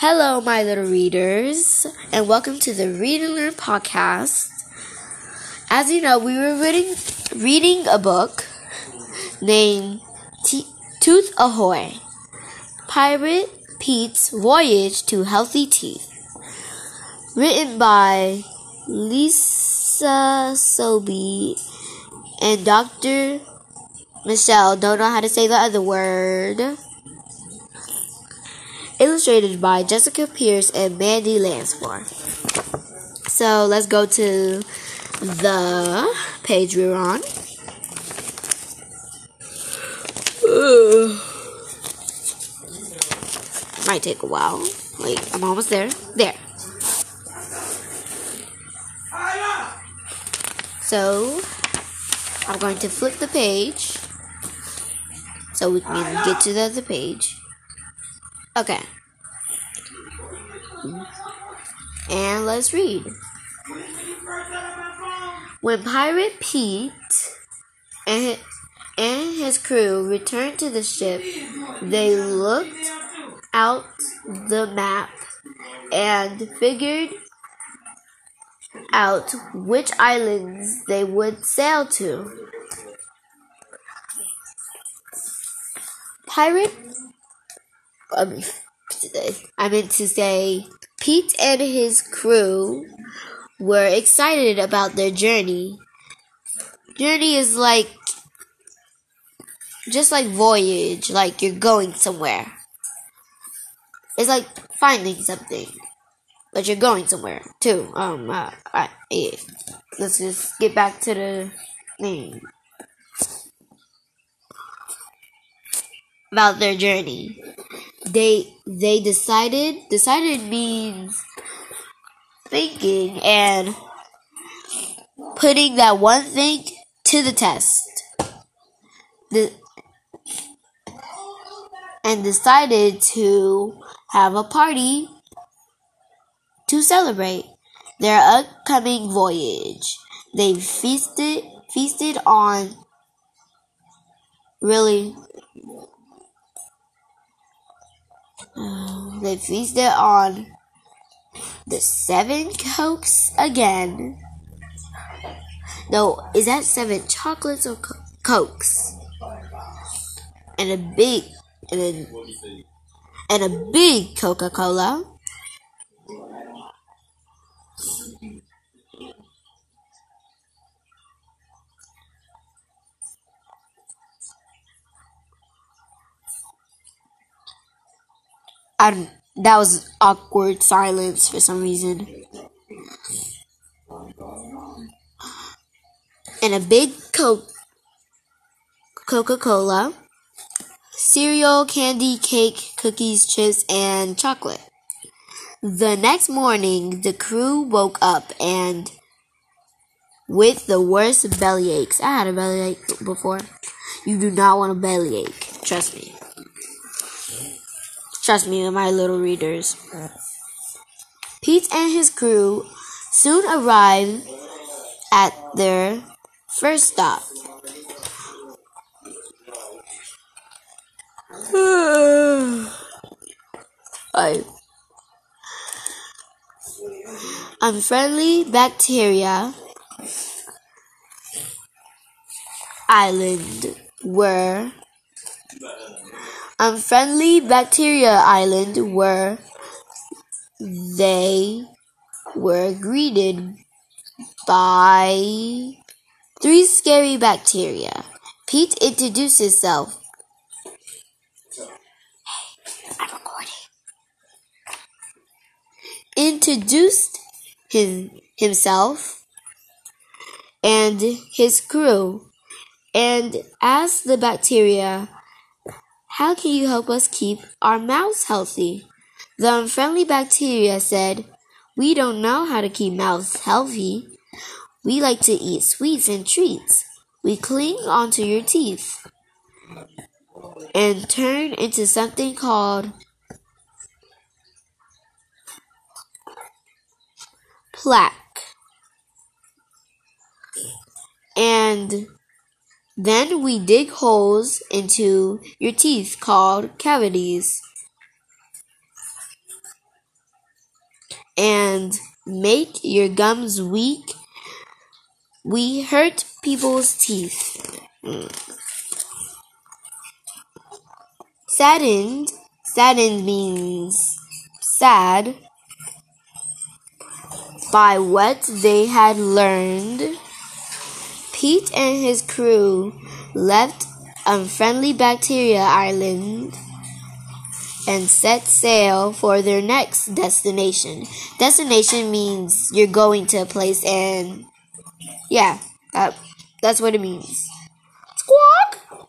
Hello, my little readers, and welcome to the Read and Learn podcast. As you know, we were reading reading a book named Tooth Ahoy: Pirate Pete's Voyage to Healthy Teeth, written by Lisa Sobey and Dr. Michelle. Don't know how to say the other word illustrated by Jessica Pierce and Mandy Lansmore. So let's go to the page we're on. Might take a while. Wait, I'm almost there. There. So I'm going to flip the page so we can get to the other page. Okay. And let's read. When Pirate Pete and and his crew returned to the ship, they looked out the map and figured out which islands they would sail to. Pirate I meant to say Pete and his crew were excited about their journey. Journey is like just like voyage, like you're going somewhere. It's like finding something, but you're going somewhere too. Um, uh, I, yeah. let's just get back to the thing about their journey they they decided decided means thinking and putting that one thing to the test. The, and decided to have a party to celebrate their upcoming voyage. They feasted feasted on really Um, they feasted on the seven cokes again. No, is that seven chocolates or co- cokes? And a big and a, and a big Coca Cola. I that was awkward silence for some reason. And a big Coke Coca-Cola, cereal, candy, cake, cookies, chips, and chocolate. The next morning, the crew woke up and with the worst belly aches. I had a belly ache before. You do not want a belly ache. Trust me. Trust me, my little readers. Pete and his crew soon arrive at their first stop. I unfriendly bacteria island were Unfriendly Bacteria Island where they were greeted by three scary bacteria. Pete introduced himself. Hey, I'm recording. Introduced his, himself and his crew and asked the bacteria how can you help us keep our mouths healthy? The unfriendly bacteria said, We don't know how to keep mouths healthy. We like to eat sweets and treats. We cling onto your teeth and turn into something called plaque. And then we dig holes into your teeth called cavities. and make your gums weak. We hurt people's teeth. Saddened, saddened means sad by what they had learned. Pete and his crew left Unfriendly Bacteria Island and set sail for their next destination. Destination means you're going to a place and yeah, that, that's what it means. Squawk!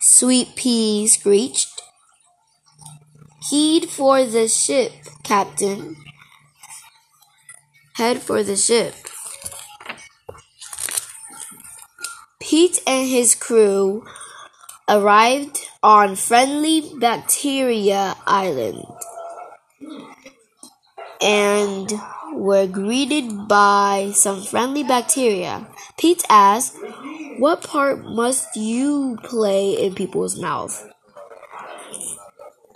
Sweet Pea screeched. Heed for the ship, Captain. Head for the ship. Pete and his crew arrived on Friendly Bacteria Island and were greeted by some friendly bacteria. Pete asked, What part must you play in people's mouth?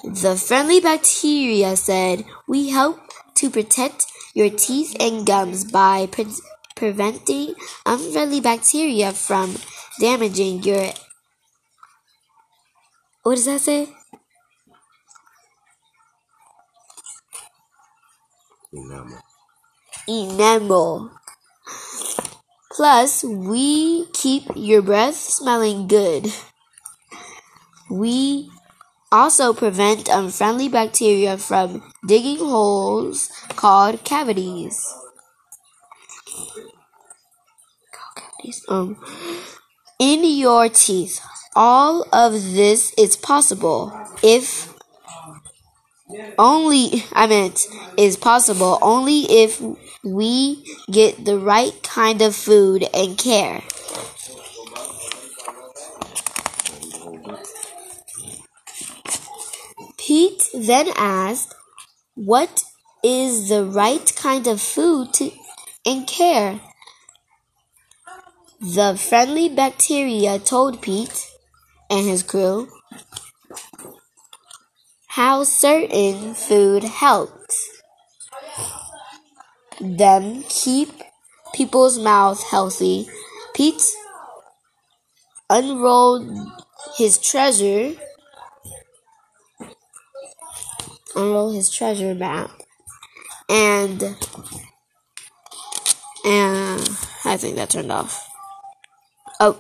The friendly bacteria said, We help to protect your teeth and gums by pre preventing unfriendly bacteria from damaging your what does that say? Enamel. Enamel. Plus, we keep your breath smelling good. We also prevent unfriendly bacteria from digging holes called cavities. Cavities. Um, in your teeth. All of this is possible if only, I meant, is possible only if we get the right kind of food and care. Pete then asked, What is the right kind of food and care? The friendly bacteria told Pete and his crew how certain food helps them keep people's mouths healthy. Pete unrolled his treasure unrolled his treasure map and and I think that turned off. Oh,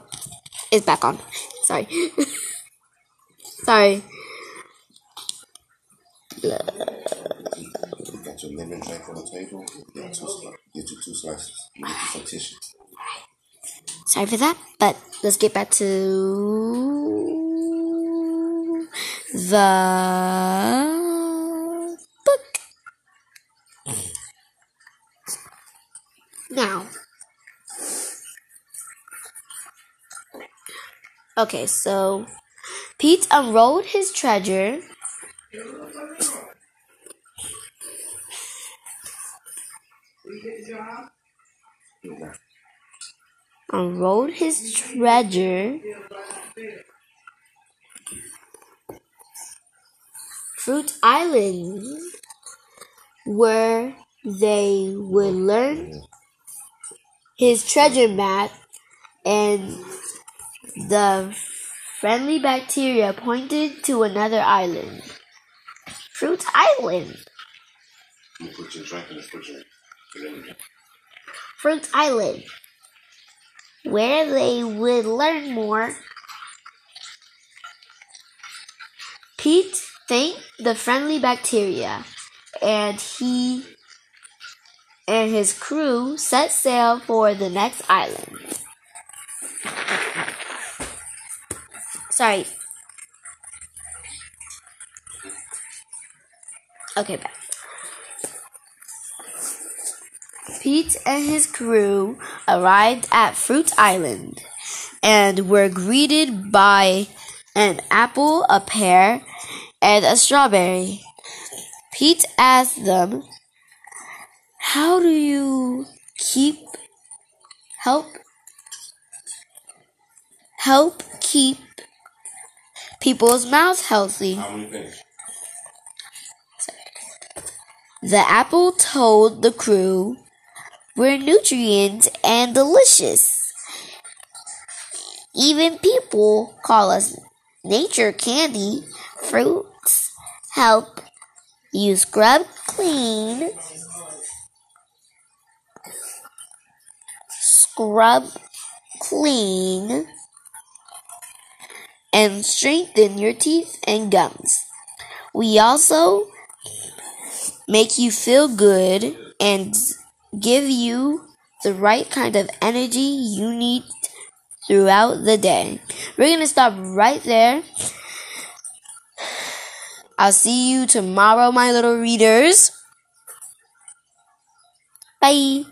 it's back on. Sorry. Sorry. You got your lemon drink on the table. Get two, get you two slices. You get you tissue. Sorry for that, but let's get back to the book. Now, okay, so Pete unrolled his treasure. Unrolled his treasure. Fruit Island, where they would learn his treasure map and the friendly bacteria pointed to another island. Fruit Island. Fruit Island. Where they would learn more. Pete thanked the friendly bacteria and he and his crew set sail for the next island. Sorry. Okay, back. Pete and his crew arrived at Fruit Island and were greeted by an apple, a pear, and a strawberry. Pete asked them, How do you keep help help keep people's mouths healthy? The apple told the crew, We're nutrient and delicious. Even people call us nature candy. Fruits help you scrub clean. Scrub clean and strengthen your teeth and gums. We also make you feel good and give you the right kind of energy you need throughout the day. We're going to stop right there. I'll see you tomorrow, my little readers. Bye.